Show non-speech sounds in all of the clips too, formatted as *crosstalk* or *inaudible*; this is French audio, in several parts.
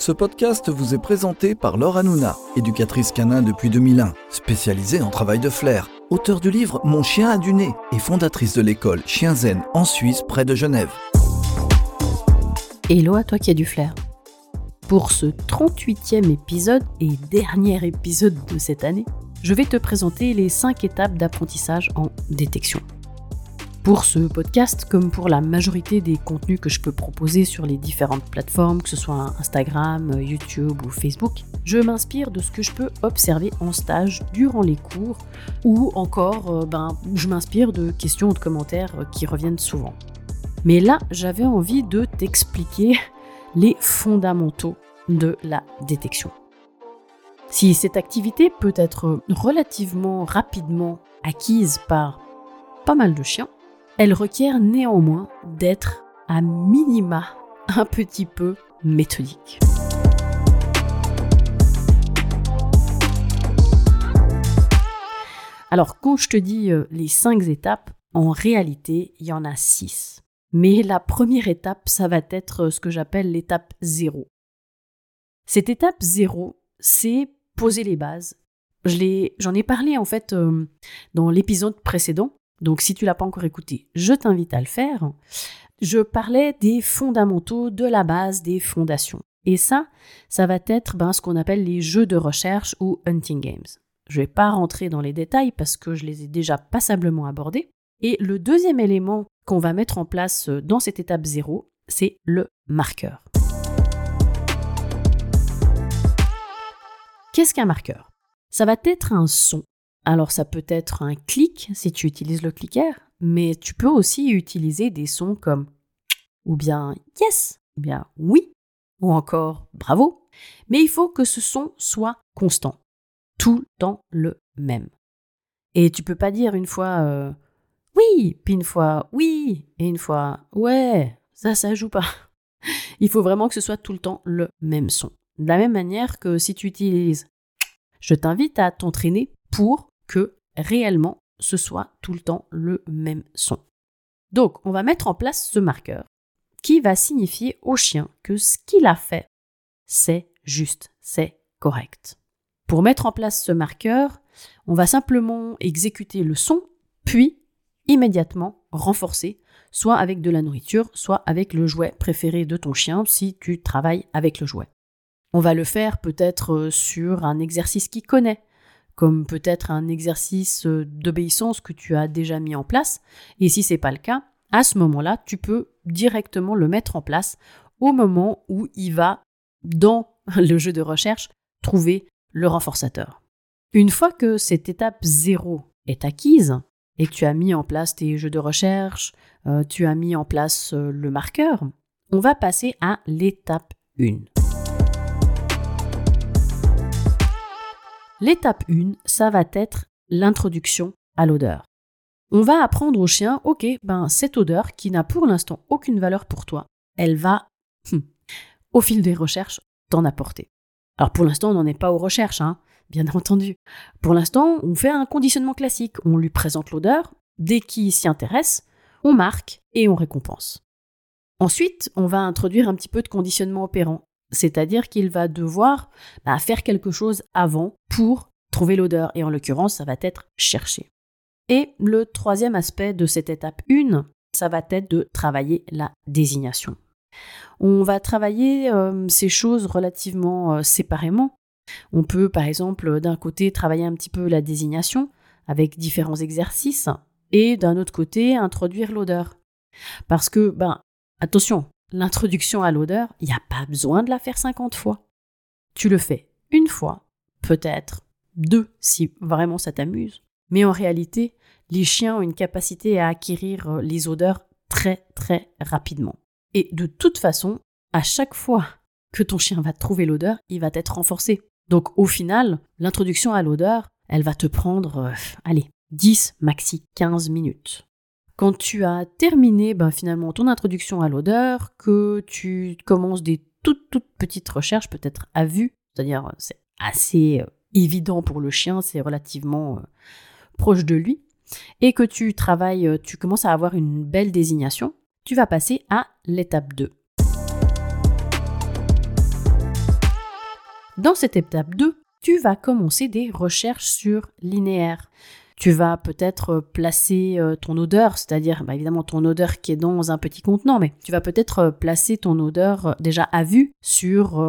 Ce podcast vous est présenté par Laure Hanouna, éducatrice canin depuis 2001, spécialisée en travail de flair, auteur du livre Mon chien a du nez et fondatrice de l'école Chien Zen en Suisse près de Genève. Hello à toi qui as du flair. Pour ce 38e épisode et dernier épisode de cette année, je vais te présenter les 5 étapes d'apprentissage en détection. Pour ce podcast, comme pour la majorité des contenus que je peux proposer sur les différentes plateformes, que ce soit Instagram, YouTube ou Facebook, je m'inspire de ce que je peux observer en stage durant les cours ou encore euh, ben, je m'inspire de questions ou de commentaires qui reviennent souvent. Mais là, j'avais envie de t'expliquer *laughs* les fondamentaux de la détection. Si cette activité peut être relativement rapidement acquise par pas mal de chiens, elle requiert néanmoins d'être à minima un petit peu méthodique. Alors, quand je te dis euh, les cinq étapes, en réalité, il y en a six. Mais la première étape, ça va être euh, ce que j'appelle l'étape zéro. Cette étape zéro, c'est poser les bases. J'en ai, parlé en fait euh, dans l'épisode précédent donc si tu l'as pas encore écouté, je t'invite à le faire. Je parlais des fondamentaux, de la base, des fondations. Et ça, ça va être ben, ce qu'on appelle les jeux de recherche ou hunting games. Je ne vais pas rentrer dans les détails parce que je les ai déjà passablement abordés. Et le deuxième élément qu'on va mettre en place dans cette étape zéro, c'est le marqueur. Qu'est-ce qu'un marqueur? Ça va être un son alors ça peut être un clic si tu utilises le clicker, mais tu peux aussi utiliser des sons comme ou bien yes, ou bien oui, ou encore bravo. Mais il faut que ce son soit constant, tout le temps le même. Et tu peux pas dire une fois euh, oui, puis une fois oui, et une fois ouais, ça ça joue pas. *laughs* Il faut vraiment que ce soit tout le temps le même son. De la même manière que si tu utilises je t'invite à t'entraîner pour que réellement ce soit tout le temps le même son. Donc, on va mettre en place ce marqueur qui va signifier au chien que ce qu'il a fait, c'est juste, c'est correct. Pour mettre en place ce marqueur, on va simplement exécuter le son, puis immédiatement renforcer, soit avec de la nourriture, soit avec le jouet préféré de ton chien si tu travailles avec le jouet. On va le faire peut-être sur un exercice qu'il connaît, comme peut-être un exercice euh, d'obéissance que tu as déjà mis en place. Et si c'est pas le cas, à ce moment-là, tu peux directement le mettre en place au moment où il va, dans *laughs* le jeu de recherche, trouver le renforçateur. Une fois que cette étape 0 est acquise et que tu as mis en place tes jeux de recherche, euh, tu as mis en place euh, le marqueur, on va passer à l'étape 1. L'étape 1, ça va être l'introduction à l'odeur. On va apprendre au chien, ok, ben cette odeur qui n'a pour l'instant aucune valeur pour toi, elle va, hum, au fil des recherches, t'en apporter. Alors pour l'instant, on n'en est pas aux recherches, hein, bien *laughs* entendu. Pour l'instant, on fait un conditionnement classique. On lui présente l'odeur, dès qu'il s'y intéresse, on marque et on récompense. Ensuite, on va introduire un petit peu de conditionnement opérant. C'est-à-dire qu'il va devoir bah, faire quelque chose avant pour trouver l'odeur. Et en l'occurrence, ça va être chercher. Et le troisième aspect de cette étape 1, ça va être de travailler la désignation. On va travailler euh, ces choses relativement euh, séparément. On peut par exemple d'un côté travailler un petit peu la désignation avec différents exercices et d'un autre côté introduire l'odeur. Parce que, ben, attention, l'introduction à l'odeur, il n'y a pas besoin de la faire 50 fois. Tu le fais une fois, peut-être deux si vraiment ça t'amuse. Mais en réalité, les chiens ont une capacité à acquérir euh, les odeurs très très rapidement. Et de toute façon, à chaque fois que ton chien va trouver l'odeur, il va être renforcé. Donc au final, l'introduction à l'odeur, elle va te prendre, euh, allez, 10, maxi 15 minutes. Quand tu as terminé ben, finalement ton introduction à l'odeur, que tu commences des toutes toutes petites recherches, peut-être à vue, c'est-à-dire euh, c'est assez euh, évident pour le chien, c'est relativement euh, proche de lui, et que tu travailles, tu commences à avoir une belle désignation, tu vas passer à l'étape 2. Dans cette étape 2, tu vas commencer des recherches sur linéaire. Tu vas peut-être placer euh, ton odeur, c'est-à-dire bah, évidemment ton odeur qui est dans un petit contenant, mais tu vas peut-être euh, placer ton odeur euh, déjà à vue sur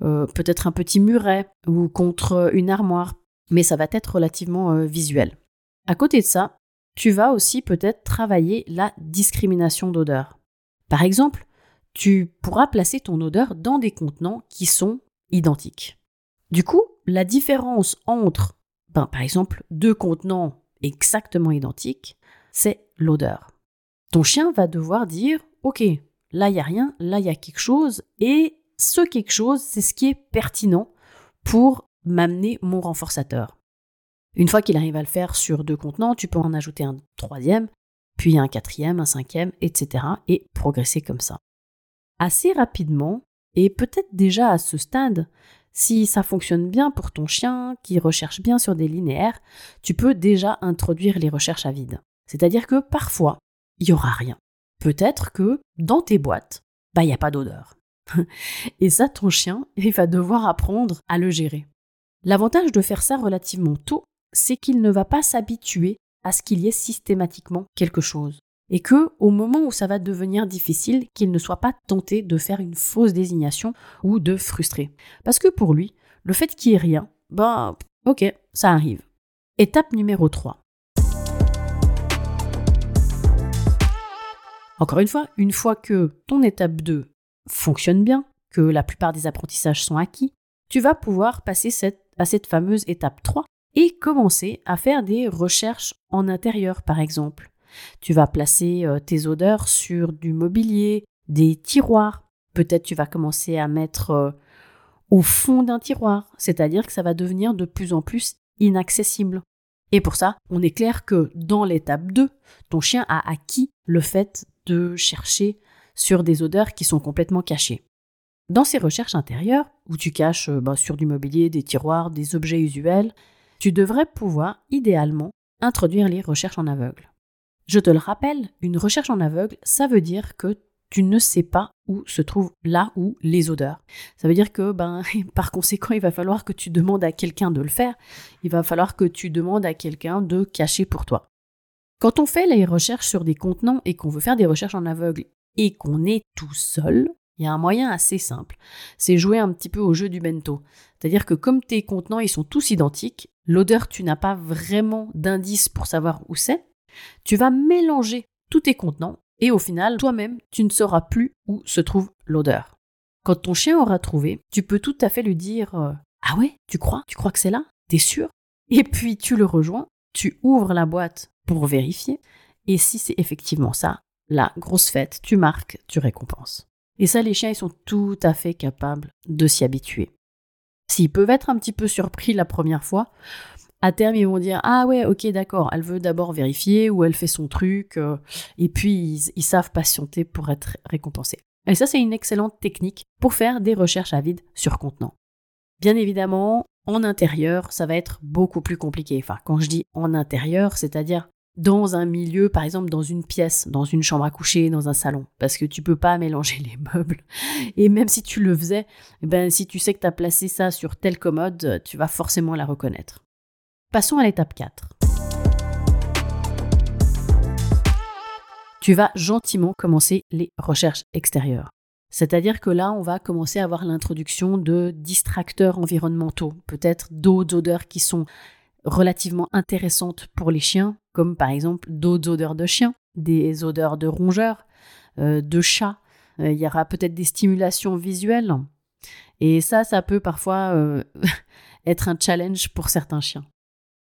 peut-être un petit muret ou contre une armoire, mais ça va être relativement visuel. À côté de ça, tu vas aussi peut-être travailler la discrimination d'odeur. Par exemple, tu pourras placer ton odeur dans des contenants qui sont identiques. Du coup, la différence entre, par exemple, deux contenants exactement identiques, c'est l'odeur. Ton chien va devoir dire, OK, là, il n'y a rien, là, il y a quelque chose, et ce quelque chose, c'est ce qui est pertinent pour m'amener mon renforçateur. Une fois qu'il arrive à le faire sur deux contenants, tu peux en ajouter un troisième, puis un quatrième, un cinquième, etc. et progresser comme ça. Assez rapidement, et peut-être déjà à ce stade, si ça fonctionne bien pour ton chien qui recherche bien sur des linéaires, tu peux déjà introduire les recherches à vide. C'est-à-dire que parfois, il n'y aura rien. Peut-être que dans tes boîtes, bah, il n'y a pas d'odeur. *laughs* Et ça, ton chien, il va devoir apprendre à le gérer. L'avantage de faire ça relativement tôt, c'est qu'il ne va pas s'habituer à ce qu'il y ait systématiquement quelque chose et que, au moment où ça va devenir difficile, qu'il ne soit pas tenté de faire une fausse désignation ou de frustrer. Parce que pour lui, le fait qu'il n'y ait rien, bah, ok, ça arrive. Étape numéro 3. Encore une fois, une fois que ton étape 2 fonctionne bien, que la plupart des apprentissages sont acquis, tu vas pouvoir passer à cette fameuse étape 3 et commencer à faire des recherches en intérieur, par exemple. Tu vas placer euh, tes odeurs sur du mobilier, des tiroirs. Peut-être tu vas commencer à mettre euh, au fond d'un tiroir, c'est-à-dire que ça va devenir de plus en plus inaccessible. Et pour ça, on est clair que dans l'étape 2, ton chien a acquis le fait de chercher sur des odeurs qui sont complètement cachées. Dans ces recherches intérieures, où tu caches euh, bah, sur du mobilier, des tiroirs, des objets usuels, tu devrais pouvoir idéalement introduire les recherches en aveugle. Je te le rappelle, une recherche en aveugle, ça veut dire que tu ne sais pas où se trouvent là ou les odeurs. Ça veut dire que, ben, *laughs* par conséquent, il va falloir que tu demandes à quelqu'un de le faire. Il va falloir que tu demandes à quelqu'un de cacher pour toi. Quand on fait les recherches sur des contenants et qu'on veut faire des recherches en aveugle et qu'on est tout seul, il y a un moyen assez simple. C'est jouer un petit peu au jeu du bento. C'est-à-dire que comme tes contenants, ils sont tous identiques, l'odeur, tu n'as pas vraiment d'indice pour savoir où c'est. Tu vas mélanger tous tes contenants et au final, toi-même, tu ne sauras plus où se trouve l'odeur. Quand ton chien aura trouvé, tu peux tout à fait lui dire euh, Ah ouais, tu crois? Tu crois que c'est là? T'es sûr Et puis tu le rejoins, tu ouvres la boîte pour vérifier, et si c'est effectivement ça, la grosse fête, tu marques, tu récompenses. Et ça, les chiens, ils sont tout à fait capables de s'y habituer. S'ils peuvent être un petit peu surpris la première fois, à terme, ils vont dire Ah ouais, ok, d'accord, elle veut d'abord vérifier ou elle fait son truc, euh, et puis ils, savent patienter pour être récompensés. Et ça, c'est une excellente technique pour faire des recherches à vide sur contenant. Bien évidemment, en intérieur, ça va être beaucoup plus compliqué. Enfin, quand je dis en intérieur, c'est-à-dire dans un milieu, par exemple dans une pièce, dans une chambre à coucher, dans un salon, parce que tu peux pas mélanger les meubles. Et même si tu le faisais, eh ben si tu sais que tu as placé ça sur telle commode, tu vas forcément la reconnaître. Passons à l'étape 4. Tu vas gentiment commencer les recherches extérieures. C'est-à-dire que là, on va commencer à avoir l'introduction de distracteurs environnementaux, peut-être d'autres odeurs qui sont relativement intéressantes pour les chiens, comme par exemple d'autres odeurs de chiens, des odeurs de rongeurs, euh, de chats. Euh, il y aura peut-être des stimulations visuelles. Et ça, ça peut parfois euh, *laughs* être un challenge pour certains chiens.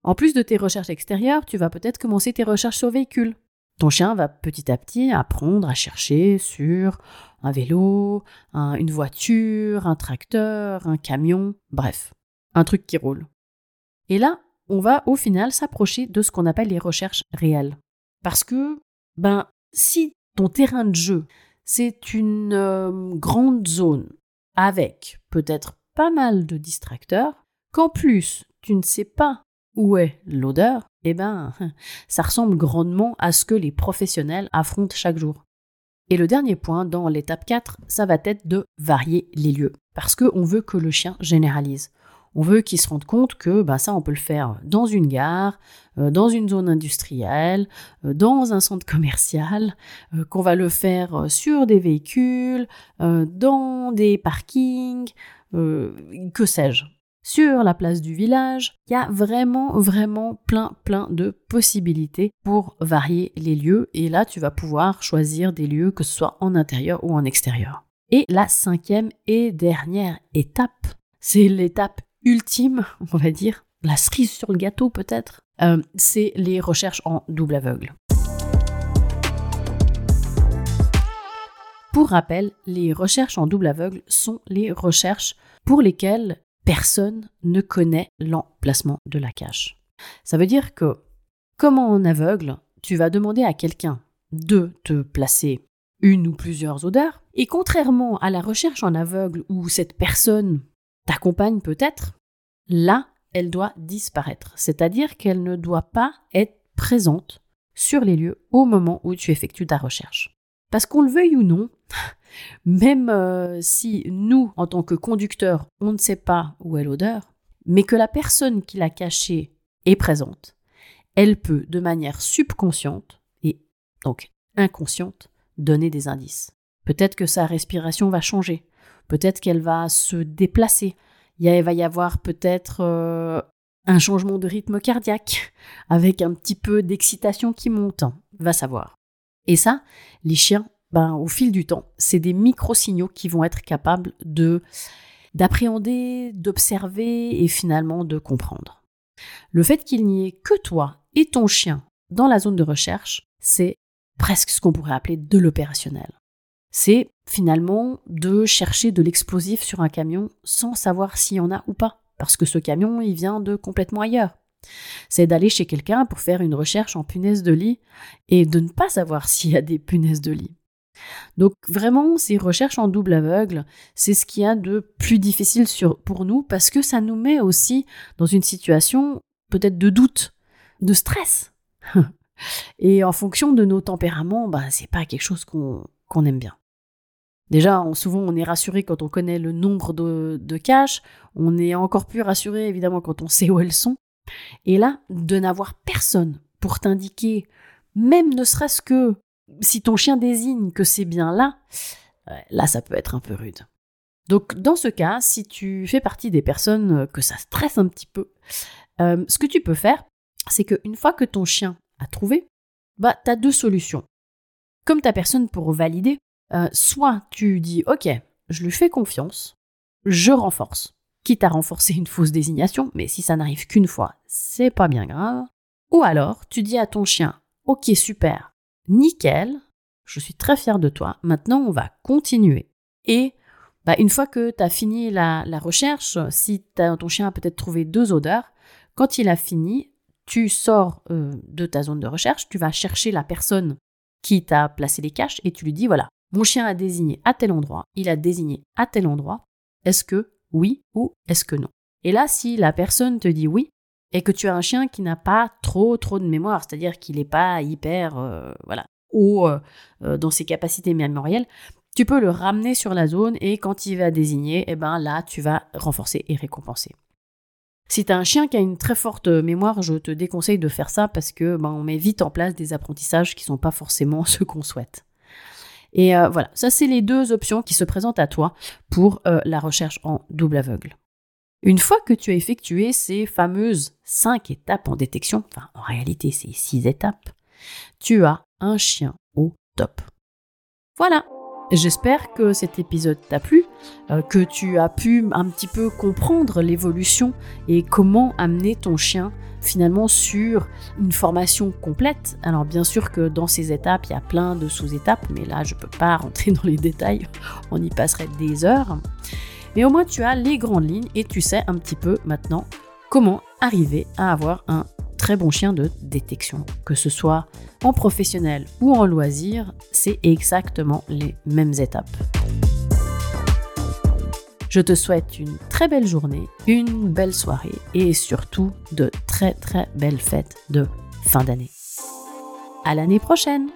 En plus de tes recherches extérieures, tu vas peut-être commencer tes recherches sur véhicules. Ton chien va petit à petit apprendre à chercher sur un vélo, une voiture, un tracteur, un camion, bref, un truc qui roule. Et là, on va au final s'approcher de ce qu'on appelle les recherches réelles. Parce que, ben, si ton terrain de jeu, c'est une euh, grande zone avec peut-être pas mal de distracteurs, qu'en plus tu ne sais pas où est l'odeur? Eh ben, *laughs* ça ressemble grandement à ce que les professionnels affrontent chaque jour. Et le dernier point dans l'étape 4, ça va être de varier les lieux. Parce qu'on veut que le chien généralise. On veut qu'il se rende compte que bah, ça, on peut le faire dans une gare, euh, dans une zone industrielle, euh, dans un centre commercial, euh, qu'on va le faire sur des véhicules, dans des parkings, que sais-je. Sur la place du village, il y a vraiment, vraiment plein, plein de possibilités pour varier les lieux. Et là, tu vas pouvoir choisir des lieux, que ce soit en intérieur ou en extérieur. Et la cinquième et dernière étape, c'est l'étape ultime, *laughs* on va dire, la cerise sur le gâteau peut-être, euh, c'est les recherches en double aveugle. Pour rappel, les recherches en double aveugle sont les recherches pour lesquelles personne ne connaît l'emplacement de la cache. Ça veut dire que, comme en aveugle, tu vas demander à quelqu'un de te placer une ou plusieurs odeurs, et contrairement à la recherche en aveugle où cette personne t'accompagne peut-être, là, elle doit disparaître. C'est-à-dire qu'elle ne doit pas être présente sur les lieux au moment où tu effectues ta recherche. Parce qu'on le veuille ou non, *laughs* même euh, si nous, en tant que conducteurs, on ne sait pas où est l'odeur, mais que la personne qui l'a cachée est présente, elle peut, de manière subconsciente et donc inconsciente, donner des indices. Peut-être que sa respiration va changer, peut-être qu'elle va se déplacer, il va y avoir peut-être euh, un changement de rythme cardiaque *laughs* avec un petit peu d'excitation qui monte, va savoir. Et ça, les chiens, ben, au fil du temps, c'est des micro-signaux qui vont être capables de d'appréhender, d'observer et finalement de comprendre. Le fait qu'il n'y ait que toi et ton chien dans la zone de recherche, c'est presque ce qu'on pourrait appeler de l'opérationnel c'est finalement de chercher de l'explosif sur un camion sans savoir s'il y en a ou pas, parce que ce camion, il vient de complètement ailleurs. C'est d'aller chez quelqu'un pour faire une recherche en punaises de lit et de ne pas savoir *laughs* s'il y a des punaises de lit. Donc vraiment, ces recherches en double aveugle, c'est ce qu'il y a de plus difficile pour nous parce que ça nous met aussi dans une situation peut-être de doute, de stress. *laughs* et en fonction de nos tempéraments, ben, c'est pas quelque chose qu'on aime bien. Déjà, souvent, on est rassuré quand on connaît le nombre de, de caches. On est encore plus rassuré, évidemment, quand on sait où elles sont. Et là, de n'avoir personne pour t'indiquer, même ne serait-ce que si ton chien désigne que c'est bien là, là, ça peut être un peu rude. Donc, dans ce cas, si tu fais partie des personnes que ça stresse un petit peu, euh, ce que tu peux faire, c'est qu'une fois que ton chien a trouvé, bah, tu as deux solutions. Comme ta personne pour valider, euh, soit tu dis ok, je lui fais confiance, je renforce, quitte à renforcer une fausse désignation, mais si ça n'arrive qu'une fois, c'est pas bien grave. Ou alors tu dis à ton chien ok super, nickel, je suis très fier de toi, maintenant on va continuer. Et bah, une fois que tu as fini la, recherche, si ton chien a peut-être trouvé deux odeurs, quand il a fini, tu sors euh, de ta zone de recherche, tu vas chercher la personne qui t'a placé les caches et tu lui dis voilà, mon chien a désigné à tel endroit, il a désigné à tel endroit. Est-ce que oui ou est-ce que non Et là, si la personne te dit oui, et que tu as un chien qui n'a pas trop trop de mémoire, c'est-à-dire qu'il n'est pas hyper euh, voilà haut euh, euh, dans ses capacités mémorielles, tu peux le ramener sur la zone et quand il va désigner, eh ben là tu vas renforcer et récompenser. Si tu as un chien qui a une très forte mémoire, je te déconseille de faire ça parce que ben, on met vite en place des apprentissages qui ne sont pas forcément *laughs* ce qu'on souhaite. Et euh, voilà, ça c'est les deux options qui se présentent à toi pour euh, la recherche en double aveugle. Une fois que tu as effectué ces fameuses cinq étapes en détection, enfin en réalité c'est six étapes, tu as un chien au top. Voilà, J'espère que cet épisode t'a plu, euh, que tu as pu un petit peu comprendre l'évolution et comment amener ton chien finalement sur une formation complète. Alors bien sûr que dans ces étapes, il y a plein de sous-étapes, mais là je ne peux pas *laughs* rentrer dans les détails, on y passerait des heures. Mais au moins tu as les grandes lignes et tu sais un petit peu maintenant comment arriver à avoir un très bon chien de détection. Que ce soit en professionnel ou en loisir, c'est exactement les mêmes étapes. Je te souhaite une très belle journée, une belle soirée et surtout de très très belles fêtes de fin d'année. À l'année prochaine!